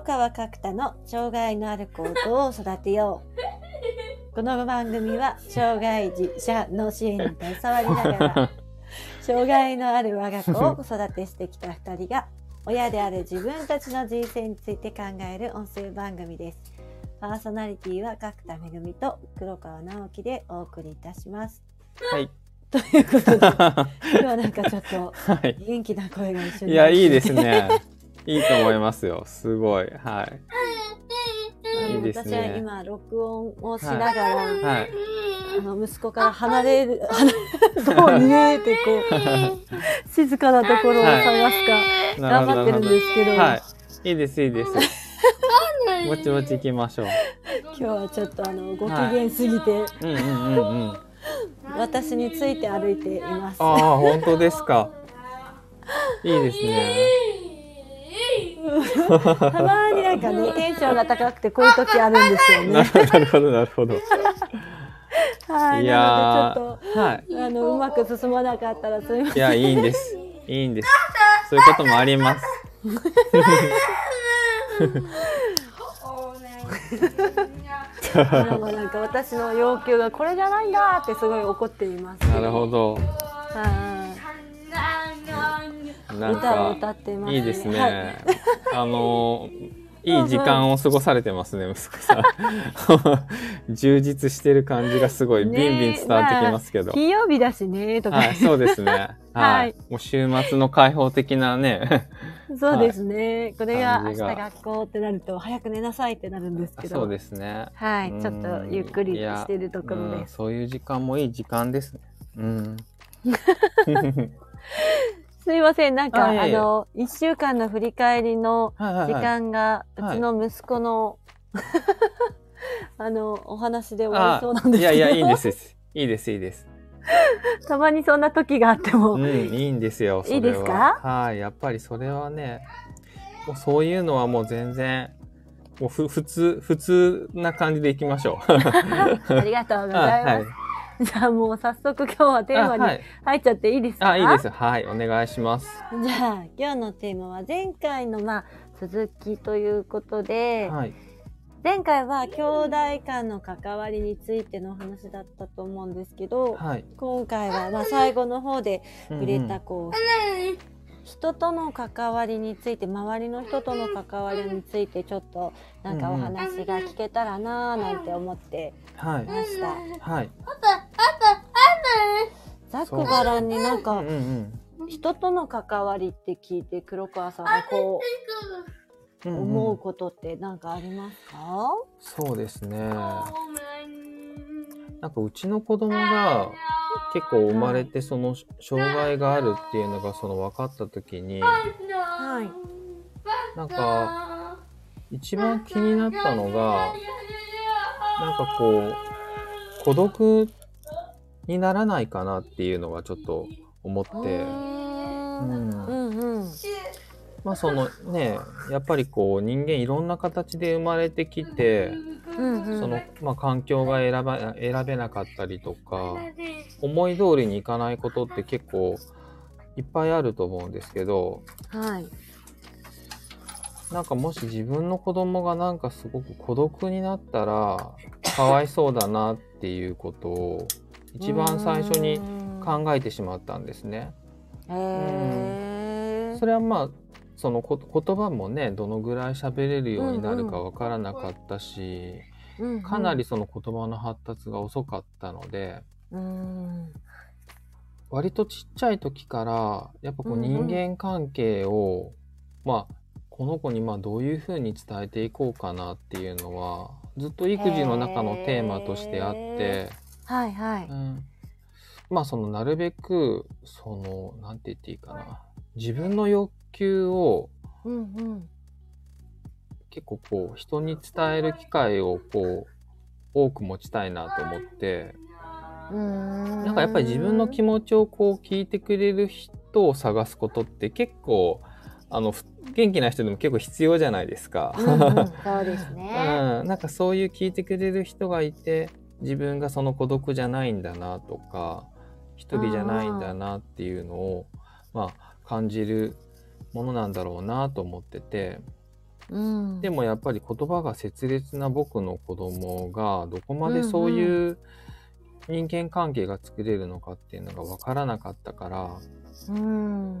黒川角田の障害のある子を育てよう。この番組は障害児者の支援に携わりながら、障害のある我が子を子育てしてきた2人が、親である自分たちの人生について考える音声番組です。パーソナリティは角田めぐみと黒川直樹でお送りいたします。はい。ということで、今日はなんかちょっとはい。元気な声が一緒に。いや、いいです。ね。いいと思いますよ。すごい。はい。いいですね私は今録音をしながら、はい。あの息子から離れる、離れる、どう逃げてこう、静かなところを探すか、頑張ってるんですけど、はい。いいです、いいです。ぼちぼち行きましょう。今日はちょっとあのご機嫌すぎて、うんうんうんうん。私について歩いています。ああ、本当ですか。いいですね。たまになんかね、テンションが高くてこういう時あるんですよなね。なるほど、なるほど。はい、いなやのでちょっー、はい。と、あの、うまく進まなかったらすみません。いや、いいんです。いいんです。そういうこともあります。なんか私の要求がこれじゃないんだってすごい怒っています。なるほど。はい。なん歌。歌ってます、いいですね。はい あのーいい時間を過ごされてますね、息子さん。充実してる感じがすごい、ビンビン伝わってきますけど。金曜日だしねとか、はい、そうですね。は はいい。もう週末の開放的なね。そうですね、これが明日学校ってなると早く寝なさいってなるんですけどそうですね。はいうんちょっとゆっくりしてるところうんですそういう時間もいい時間ですね。うん。すいませんなんかああの一週間の振り返りの時はいはいはい。間がうはいちの息子の、あのお話で終わりそうなんあですけどいやいや、いいです。いいです、いいです。たまにそんな時があっても、うん、いいんですよ。いいですか？はい、やっぱりそれはね、もうそういうのはもう全然、もうふ普通、普通な感じでいきましょう。ありがとうございます、はい。じゃあもう早速今日はテーマに。入っちゃっていいですか、あ、いいです。はい、お願いします。じゃあ今日のテーマは前回のまあ続きということで、はい。前回は兄弟間の関わりについてのお話だったと思うんですけど、はい。今回はまあ最後の方で触れたうんこう、人との関わりについて周りの人との関わりについてちょっとなんかお話が聞けたらなーなんて思って。ました。はい。ざっくばらんになんかうんうん人との関わりって聞いて黒川さんがこう思うことって何かありますか？そうですね。なんかうちの子供が結構生まれてその障害があるっていうのがその分かった時にはい。なんか一番気になったのがなんかこう孤独にならないかなっていうのがちょっと思って、うんうんうん。まあそのねやっぱりこう人間いろんな形で生まれてきてうんうん。その、まあ、環境が選ば選べなかったりとか思い通りにいかないことって結構いっぱいあると思うんですけどはい。なんかもし自分の子供がなんかすごく孤独になったらかわいそうだなっていうことを一番最初に考えてしまったんですね。へーそれはまあそのこ言葉もねどのぐらい喋れるようになるかわからなかったし、うんうん。かなりその言葉の発達が遅かったのでうん。割とちっちゃい時からやっぱこううんうん。人間関係を、まあこの子にまあどういうふうに伝えていこうかなっていうのはずっと育児の中のテーマとしてあって、はいはい。うん、まあそのなるべくそのなんて言っていいかな。自分の欲求をうんうん。結構こう人に伝える機会をこう多く持ちたいなと思ってななんかやっぱり自分の気持ちをこう聞いてくれる人を探すことって結構あのふ元気な人でも結構必要じゃないですか。うんうん、そうですね。うん、なんかそういう聞いてくれる人がいて自分がその孤独じゃないんだなとか一人じゃないんだなっていうのをまあ感じるものなんだろうなと思ってて。うん、でもやっぱり言葉が切烈な僕の子供がどこまでそういう人間関係が作れるのかっていうのが分からなかったから。うん、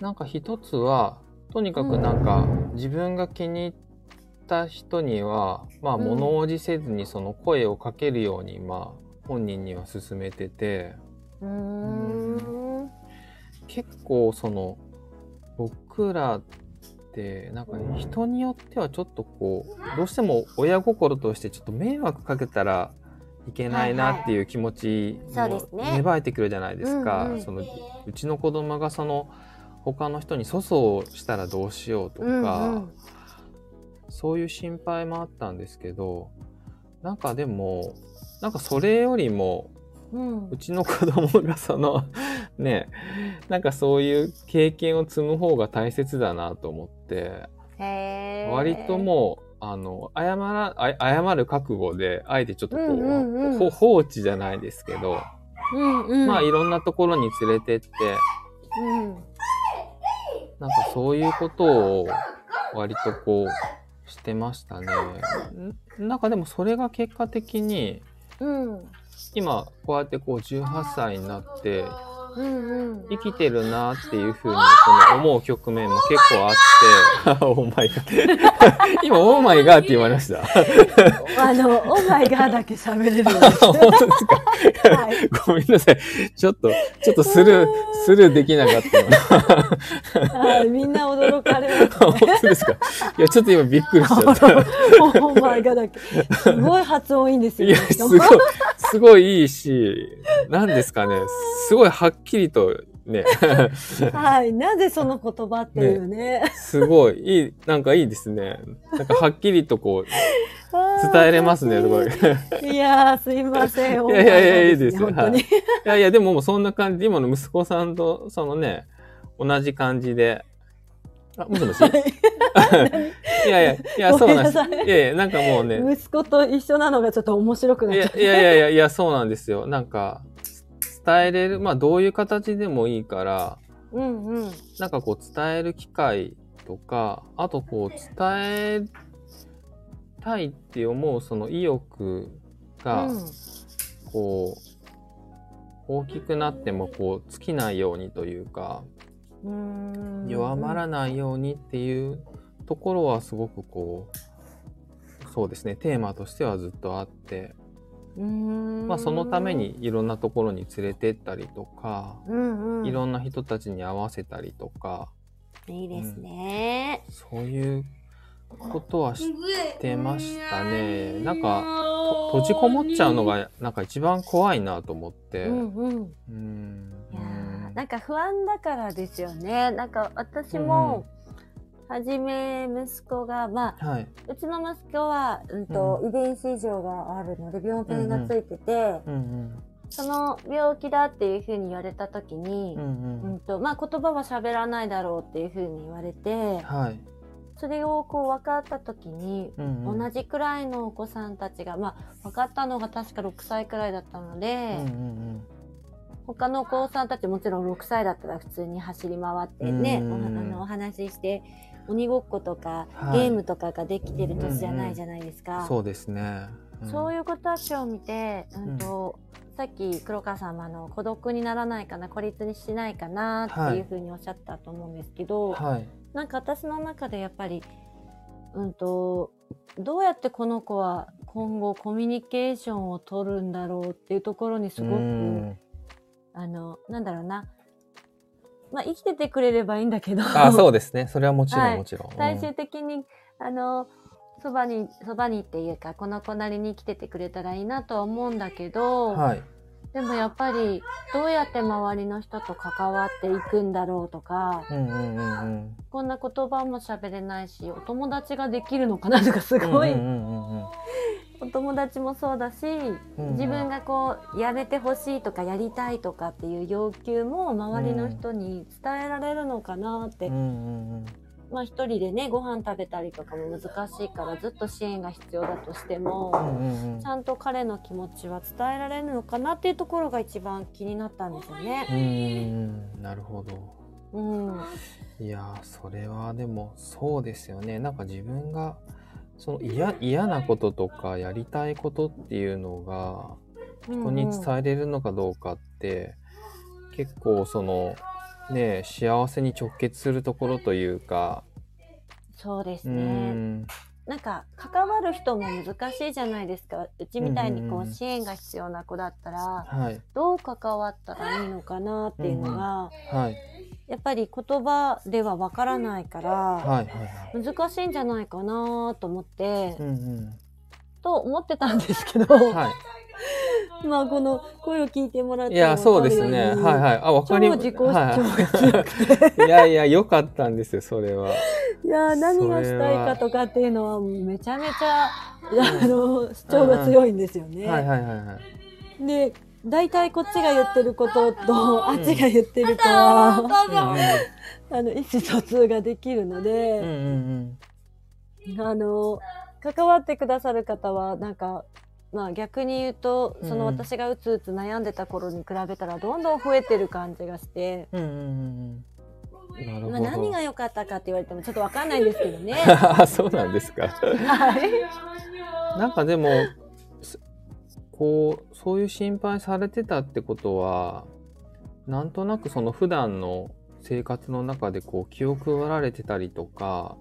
なんか一つはとにかくなんか自分が気に入った人にはまあうん。物おじせずにその声をかけるようにまあ本人には勧めてて。うーん、結構その僕らってなんか人によってはちょっとこうどうしても親心としてちょっと迷惑かけたらいけないなっていう気持ちもね。芽生えてくるじゃないですか。そのうちの子供がその他の人に粗相をしたらどうしようとか、うんうん。そういう心配もあったんですけどなんかでもなんかそれよりもうん。うちの子供がその ねなんかそういう経験を積む方が大切だなと思って。割ともうあの謝らあ謝る覚悟であえてちょっとこう、うんうんうん。ほ放置じゃないですけど、うんうん、まあいろんなところに連れてってうん、なんかそういうことを割とこうしてましたね。んなんかでもそれが結果的にうん、今こうやってこう18歳になって。生きてるなっていうふうにその思う局面も結構あって、オーマイガー。今、オーマイガーって言われました。あの、オーマイガーだけ喋れるんです。本当ですか？はい。ごめんなさい。ちょっと、ちょっとスルー、スルーできなかったの。はい、みんな驚かれます本当ですか？いや、ちょっと今びっくりしちゃった。オーマイガーだけ。すごい発音いいんですよ、いや、すごい、すごいいいし、何ですかね？すごいはっきりとね、はい。なぜその言葉っていうね。すごいいい、なんかいいですね。なんかはっきりとこう、伝えれますね。いやー、すいません。いやいやいやいいですよ本当に。いやいや、でももうそんな感じ、今の息子さんと、そのね、同じ感じで。あ、もしもし？いやいや、いや、ごそうなんです。いいやいや、なんかもうね、息子と一緒なのがちょっと面白くないっちゃう。やいやいやいやいや、そうなんですよ。なんか、伝えれる、まあどういう形でもいいから、うんうん。なんかこう伝える機会とか、あとこう伝えたいって思うその意欲が、うん。こう、大きくなってもこう尽きないようにというか、弱まらないようにっていうところはすごくこう、そうですね、テーマとしてはずっとあって、まあそのためにいろんなところに連れてったりとか、うんうんいろんな人たちに合わせたりとか、いいですね。そういうことはしてましたね。なんか、と閉じこもっちゃうのがなんか一番怖いなと思って。うんうん。うんいやーなんか不安だからですよね。なんか私も、はじめ息子が、まあ、はい。うちの息子は、うんと遺伝子異常があるので病気がついてて、うんその病気だっていうふうに言われた時にうん。う、んううんん。とまあ、言葉は喋らないだろうっていうふうに言われてはい。それをこう分かった時に、うんうん同じくらいのお子さんたちが、まあ、分かったのが確か6歳くらいだったので、うんうん他のお子さんたちもちろん6歳だったら普通に走り回ってね、うんおお話しして鬼ごっことか、はいゲームとかができてる年じゃないじゃないですか。そうですね。いそういう子たちを見て、うんとさっき黒川さんもあの孤独にならないかな孤立にしないかなっていうふうにおっしゃったと思うんですけど、はい。なんか私の中でやっぱり、うんと、どうやってこの子は今後コミュニケーションを取るんだろうっていうところにすごく、うんあの、なんだろうな。まあ生きててくれればいいんだけど、あ、そうですね。それはもちろはいんもちろん。最終的に、あの、そばに、そばにっていうか、この子なりに生きててくれたらいいなとは思うんだけうど、んはい。でもやっぱり、どうやって周りの人と関わっていくんだろうとか、うんうんうんうん。こんな言葉も喋れないし、お友達ができるのかなとかすごい、うんうんうんうんお友達もそうだし、うん自分がこう、やめてほしいとかやりたいとかっていう要求も周りの人に伝えられるのかなって、まあ一人でね、ご飯食べたりとかも難しいからずっと支援が必要だとしても、ちゃんと彼の気持ちは伝えられるのかなっていうところが一番気になったんですよね。うんなるほど。ううん。いやーそれはでもそうですよね。なんか自分がその嫌嫌なこととかやりたいことっていうのが人に伝えれるのかどうかって、結構そのね幸せに直結するところというか。うそうですね。ん。なんか関わる人も難しいじゃないですか。うちみたいにこうんうんううん。支援が必要な子だったら、はい。どう関わったらいいのかなっていうのが、はいやっぱり言葉ではわからないから、はいはいはい難しいんじゃないかなと思って、うんと思ってたんですけど、うんはまあこの声を聞いてもらっい。ていや、そうですね。はいい。はい。あ、わかり超自己主張が強はくて、い。いやいや、良かったんですよ、それは。いやー何がしたいかとかっていうのはめちゃめちゃ、あの主張が強いんですよね。はいはいはいはい。で大体こっちが言ってることと、あっちが言ってるとは、あの意思疎通ができるのうんうんで、うんあの関わってくださる方はなんか、まあ、逆に言うとそのうん私がうつうつ悩んでた頃に比べたらどんどん増えてる感じがして、うんまあ、ど。何が良かったかって言われてもちょっとわかんないんですけどね。あ そうなんですか。はいなんかでも、すこう、そういう心配されてたってことは、なんとなくその普段の生活の中でこう気を配られてたりとか、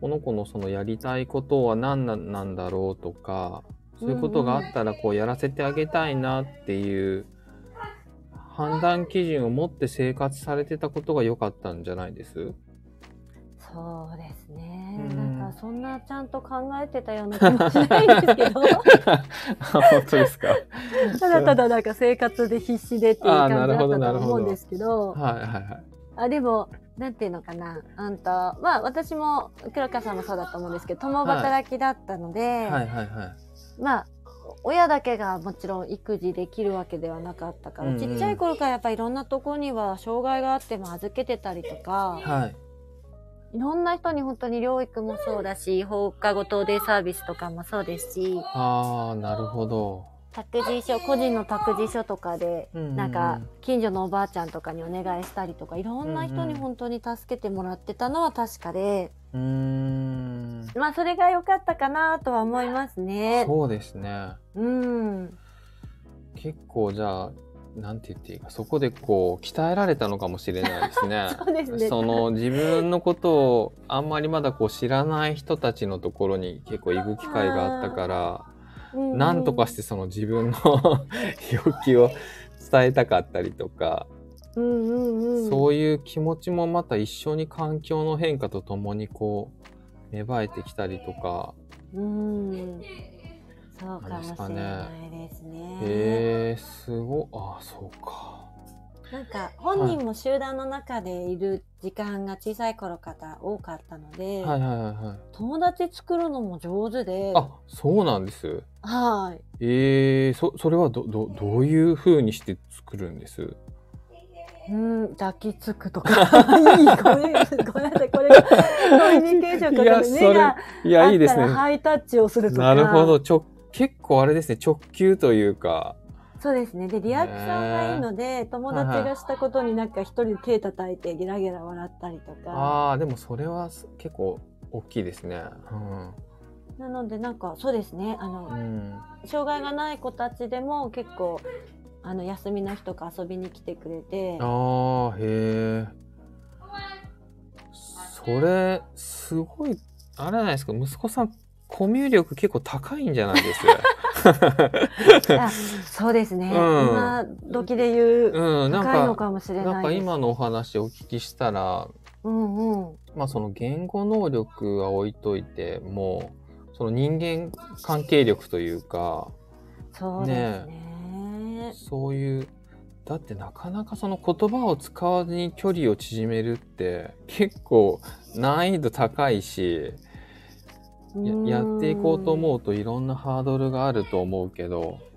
この子のそのやりたいことは何なんなんだろうとか、そういうことがあったらこうやらせてあげたいなっていう判断基準を持って生活されてたことが良かったんじゃないです？そうですね。うんそんなちゃんと考えてたような気もしないんですけど。本当ですか ただただなんか生活で必死でっていう感じだったと思うんですけど、はいはいはい。あでも、なんていうのかな、あんと、まあ私も黒川さんもそうだと思うんですけど、共働きだったので、はいはいはい。まあ、親だけがもちろん育児できるわけではなかったから、うんうんちっちゃい頃からやっぱりいろんなとこには障害があっても預けてたりとか、はい。いろんな人に本当に療育もそうだし、放課後等デイサービスとかもそうですし、ああ、なるほど。託児所個人の託児所とかで、うんうんうんなんか近所のおばあちゃんとかにお願いしたりとかいろんな人に本当に助けてもらってたのは確かで、うーん。まあそれが良かったかなとは思いますね。そうですね。うん。結構じゃあ、なんて言っていいか、そこでこう、鍛えられたのかもしれないですね。そうですね。その自分のことをあんまりまだこう知らない人たちのところに結構行く機会があったから、うんなんとかしてその自分の 欲求を伝えたかったりとか、うんうんうん。そういう気持ちもまた一緒に環境の変化とともにこう芽生えてきたりとか、うん。そうかもしれないですね。へえすごああそうか。なんか本人も集団の中でいる時間が小さい頃から多かったので、はいはいはいはい。友達作るのも上手で、あそうなんです。はい。ええそそれはどどどういう風にして作るんです？うん、抱きつくとか。いい、ごめん、なさい。これがコミュニケーションかかる。目がいやいいですねあったら。ハイタッチをするとか。なるほど。ちょ結構あれですね直球というか。そうですね。で、リアクションがいいので、友達がしたことになんか一人手叩いてゲラゲラ笑ったりとか。ああでもそれはす結構大きいですね。なので、なんかそうですね。あの、うん。うん障害がない子たちでも結構、あの、休みの日とか遊びに来てくれて。ああ、へえ。それ、すごい、あれじゃないですか、息子さん、コミュ力結構高いんじゃないです？あそうですね。うん今時で言う、うん、なん高いのか、かもしれなんないです。か今のお話お聞きしたら、うんうん。まあその言語能力は置いといて、もう、その人間関係力というか、そうですね。そういう、だってなかなかその言葉を使わずに距離を縮めるって結構難易度高いし、ややっていこうと思ううといろんなハードルがあると思うけど、ん。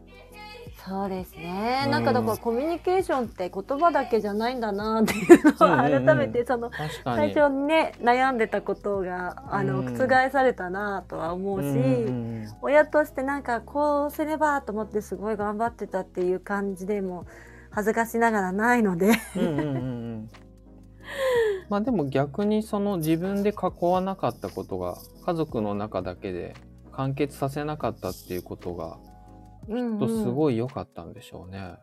そうですね。うん。なんかだからコミュニケーションって言葉だけじゃないんだなっていうのはうんうんうん。改めてその。最初にね悩んでたことがあのうん。覆されたなとは思うし、親としてなんかこうすればと思ってすごい頑張ってたっていう感じでも恥ずかしながらないので まあでも逆にその自分で囲わなかったことが家族の中だけで完結させなかったっていうことがうんきっとすい。ごい良かったんでしょうね。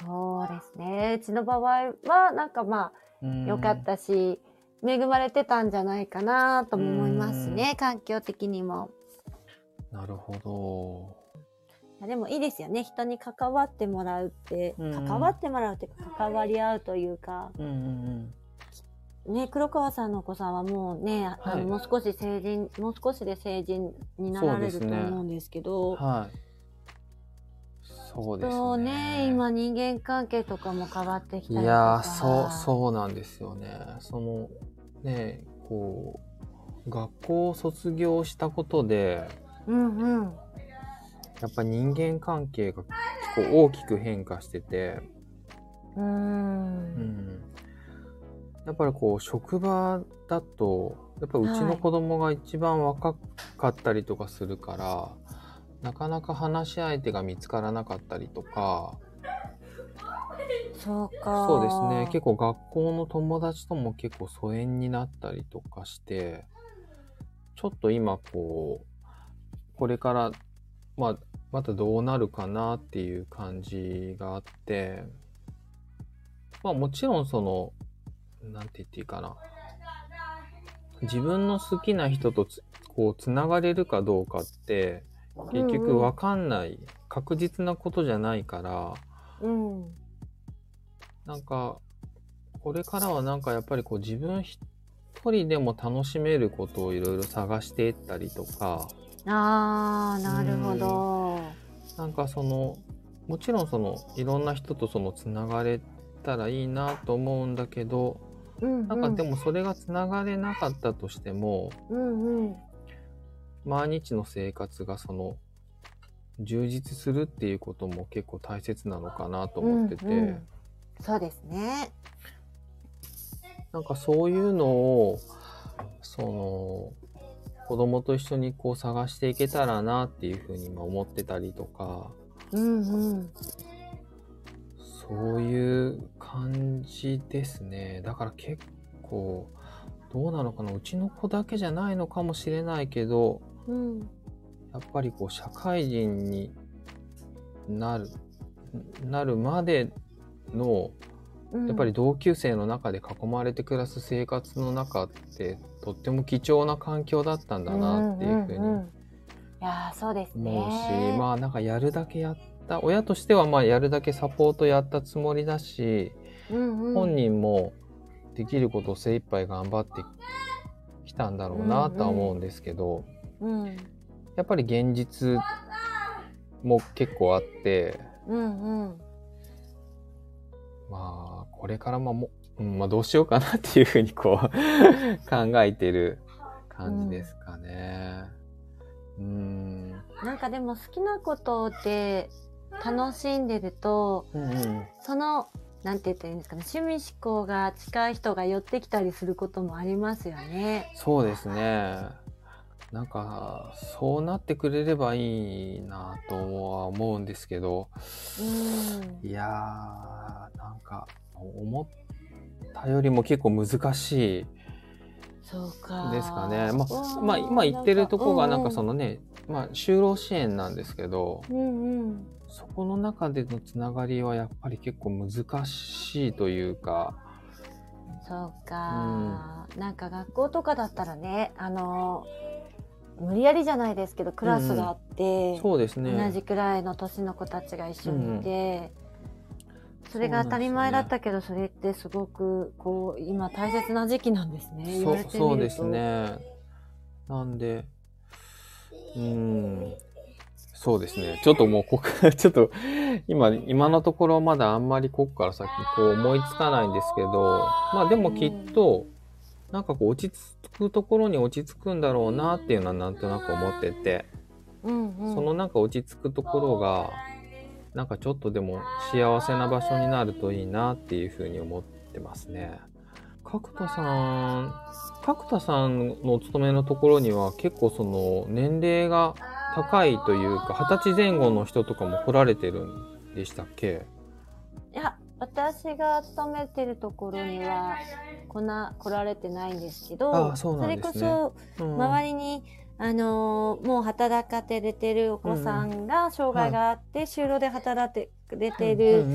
そうですね。うちの場合は、なんかまうんあ、良かったし、恵まれてたんじゃないかなとも思いますね。環境的にも。なるほど。いやでもいいですよね。人に関わってもらうって、うん関わってもらうっていうか、関わり合うというか、うんうんね、黒川さんのお子さんはもうね、あはいのもう少し成人、もう少しで成人になられると思うんですけうん。ど、はい。そうですね。ね、今人間関係とかも変わってきたりとか。いやーそうそうなんですよね。そのねこう学校を卒業したことでうんうん。やっぱ人間関係が結構大きく変化してて、うー。うんん、やっぱりこう職場だとやっぱうちの子供が一番若かったりとかするから、なかなか話し相手が見つからなかったりとかそうか。そうですね結構学校の友達とも結構疎遠になったりとかしてちょっと今こうこれから、まあ、またどうなるかなっていう感じがあってまあもちろんそのなんて言っていいかな。自分の好きな人とつこうつながれるかどうかって結うんうん局わかんない、確実なことじゃないから。うん。なんかこれからはなんかやっぱりこう自分一人でも楽しめることをいろいろ探していったりとかああ、なるほど。なんかそのもちろんそのいろんな人とそのつながれたらいいなと思うんだけどうん、うん。なんかでもそれがつながれなかったとしてもうんうん。毎日の生活がその充実するっていうことも結構大切なのかなと思ってて、うんうんそうですね。なんかそういうのをその子供と一緒にこう探していけたらなっていうふうに今思ってたりとかうんうん。そういう感じですねだから結構どうなのかなうちの子だけじゃないのかもしれないけどうん。やっぱりこう社会人になるなるまでのうんやっぱり同級生の中で囲まれて暮らす生活の中ってとっても貴重な環境だったんだなっていうふうにんんんいやーそうですね。思うし、まあなんかやるだけやった親としてはまあやるだけサポートやったつもりだし、うんうん、本人もできることを精一杯頑張ってきたんだろうなとは思うんですけど、うん。やっぱり現実も結構あってうんうん。まあこれからまあも、うんまあ、どうしようかなっていうふうにこう 考えてる感じですかね。うんなんかでも好きなことで楽しんでるとうんうんそのなんて言ったらいいんですかね趣味思考が近い人が寄ってきたりすることもありますよね。そうですね。なんか、そうなってくれればいいなとは思うんですけど、うんいやー、なんか、思ったよりも結構難しいそうか。ですかね。まあ、まあ、今言ってるとこがなんかその、のね、まあ、就労支援なんですけど、うんうん、そこの中でのつながりはやっぱり結構難しいというか、そうか、なんか学校とかだったらねあの無理やりじゃないですけどクラスがあって、そうですね。同じくらいの年の子たちが一緒にいて、それが当たり前だったけどそれってすごくこう今大切な時期なんですね。そうそうですね。なんで、うーん、そうですね。ちょっともうここから、ちょっと今、今のところまだあんまりここから先こう思いつかないんですけど、まあでもきっと、なんかこう落ち着くところに落ち着くんだろうなっていうのはなんとなく思ってて、うんうん、そのなんか落ち着くところが、なんかちょっとでも幸せな場所になるといいなっていうふうに思ってますね。角田さん、角田さんのお勤めのところには結構その年齢が高いというか、二十歳前後の人とかも来られてるんでしたっけ？いや私が勤めてるところにはこな来られてないんですけどああそね。れこそうん。周りに、あのーもう働かれてるお子さんが障害があって、就労で働いてくれてる、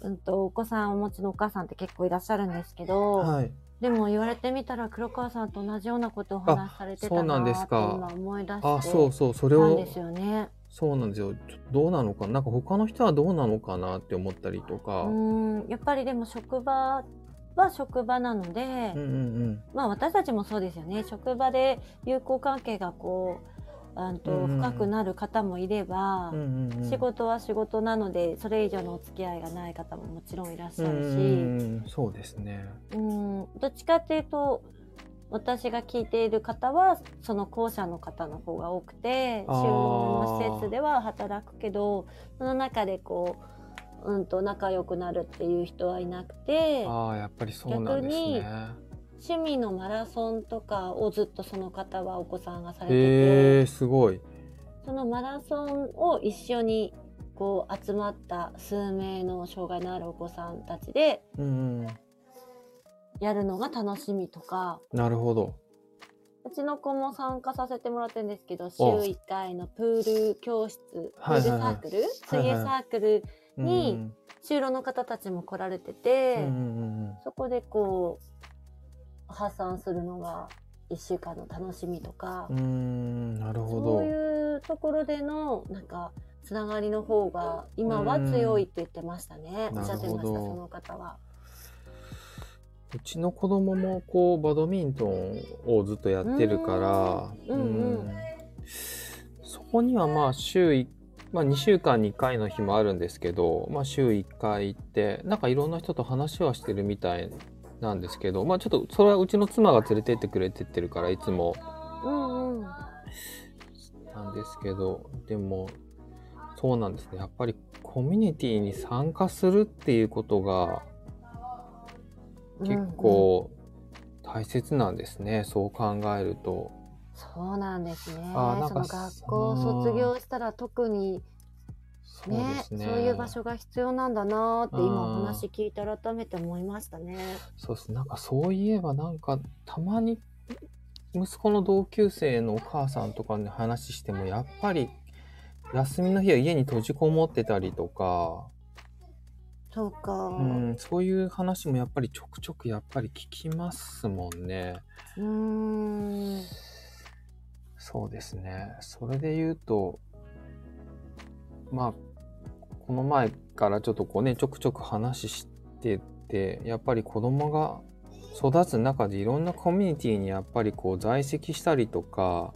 うんとお子さんをお持ちのお母さんって結構いらっしゃるんですけど、はい。でも言われてみたら黒川さんと同じようなことをお話しされてたなってですか今思い出してあ、そうそう、それをで、すよね。そうなんですよ。どうなのかな、なんか他の人はどうなのかなって思ったりとか。ううんんやっぱりでも職場は職場なので、うんうん。まあ私たちもそうですよね職場で友好関係がこうあんとうん深くなる方もいれば、うんうんうん。仕事は仕事なのでそれ以上のお付き合いがない方ももちろんいらっしゃるし、うんうんうんそうですね。うんどっちかっていうと私が聞いている方はその後者の方の方が多くてあー就労の施設では働くけどその中でこう、うん、と仲良くなるっていう人はいなくてああ、やっぱりそうなんですね。趣味のマラソンとかをずっとその方はお子さんがされてへえ、てすごい。そのマラソンを一緒にこう集まった数名の障害のあるお子さんたちで。やるのが楽しみとかなるほど。うちの子も参加させてもらってるんですけど週1回のプール教室プールサークル、水泳サークル？に就労の方たちも来られてて、そこでこう発散するのが1週間の楽しみとかなるほど。そういうところでのなんかつながりの方が今は強いって言ってましたね、うん。おっしゃってましたその方は。うちの子供もこうバドミントンをずっとやってるから、うんうんうんそこにはまあ週いまあ、2週間に1回の日もあるんですけど、まあ、週1回行ってなんかいろんな人と話はしてるみたいなんですけど、まあ、ちょっとそれはうちの妻が連れてってくれてってるからいつも。うんうん。なんですけどでもそうなんですね。やっぱりコミュニティに参加するっていうことが結構大切なんですね、そう考えると。そうなんですね。その学校を卒業したら特にそうでねすね。そういう場所が必要なんだなーって今お話聞いて改めて思いましたね。そうです。なんかそういえばなんかたまに息子の同級生のお母さんとかに話してもやっぱり休みの日は家に閉じこもってたりとか、そうか。うん、そういう話もやっぱりちょくちょくやっぱり聞きますもんね。うーん。そうですね。それで言うと、まあ、この前からちょっとこうね、ちょくちょく話してて、やっぱり子供が育つ中でいろんなコミュニティにやっぱりこう在籍したりとか、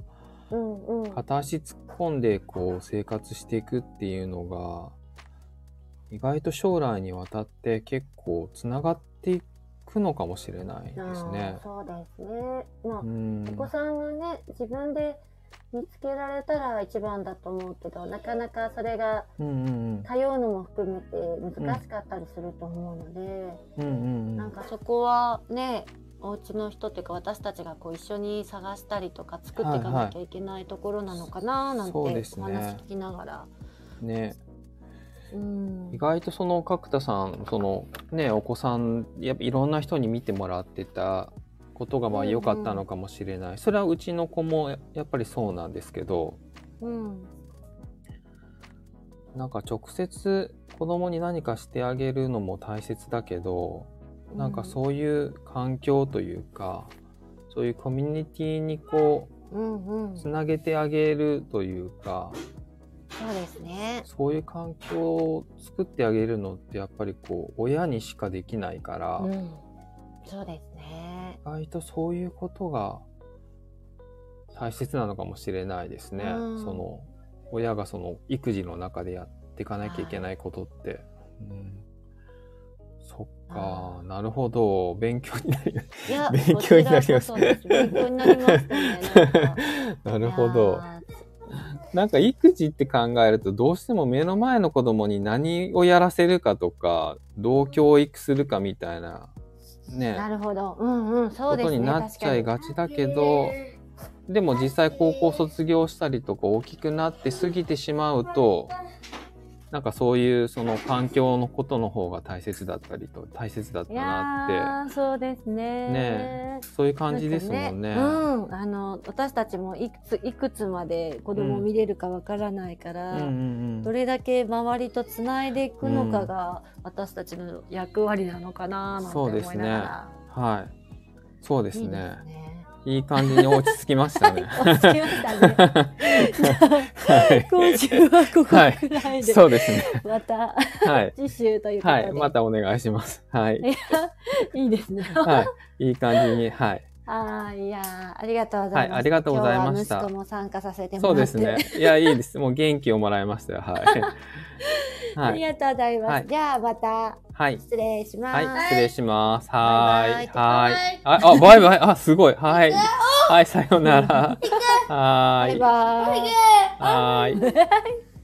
うんうん。片足突っ込んでこう生活していくっていうのが、意外と将来にわたって結構つながっていくのかもしれないですね。そうですね。まあ、うんお子さんがね自分で見つけられたら一番だと思うけどなかなかそれが通うのも含めて難しかったりすると思うので、うんうんうんなんかそこはねお家の人っていうか私たちがこう一緒に探したりとか作っていかなきゃいけないところなのかななんてお話聞きながら。ねうん。意外とその角田さんそのねお子さんやっぱいろんな人に見てもらってたことがまあうんうん。良かったのかもしれない、それはうちの子もややっぱりそうなんですけど。うん。なんか直接子供に何かしてあげるのも大切だけどなんかそういう環境というかそういうコミュニティにこうんうんうつなげてあげるというかそうですね。そういう環境を作ってあげるのってやっぱりこう親にしかできないから、うん、そうですね。意外とそういうことが大切なのかもしれないですね。うんその親がその育児の中でやっていかなきゃいけないことって。うん、そっかあ、なるほど。勉強になります。いや、勉強になります勉強になりましたね。なるほど。なんか育児って考えるとどうしても目の前の子供に何をやらせるかとか、どう教育するかみたいな、ね。ーなるほど。うんうん、そうですね。ことになっちゃいがちだけど、でも実際高校卒業したりとか大きくなって過ぎてしまうと、なんかそういうその環境のことの方が大切だったりと大切だったいなってそうですねねそういう感じですもんね。うん、あの私たちもいくついくつまで子供を見れるかわからないから、うんどれだけ周りとつないでいくのかが私たちの役割なのかななんて思いながら。はい。そうですいいねです。ね。いい感じに落ち着きましたね。落ち着きましたね。はい。今週はここくらいで、そうですね。またはい。次週ということで。はい。またお願いします。はい。いやいいですね。はい。いい感じに。はい。あーいやーありがとうございます。はいありがとうございました息子も参加させてもそうらって。ですね。いや、いいです。もう元気をもらいましたよ。はい。あ はい。りがとうございます。はいじゃあまたはい。失礼します。はい。失礼します。バはい。はい。あ、あ、バイバイ。あ、すごい。はい。はい、さようなら。はバイ。バイ。はーい。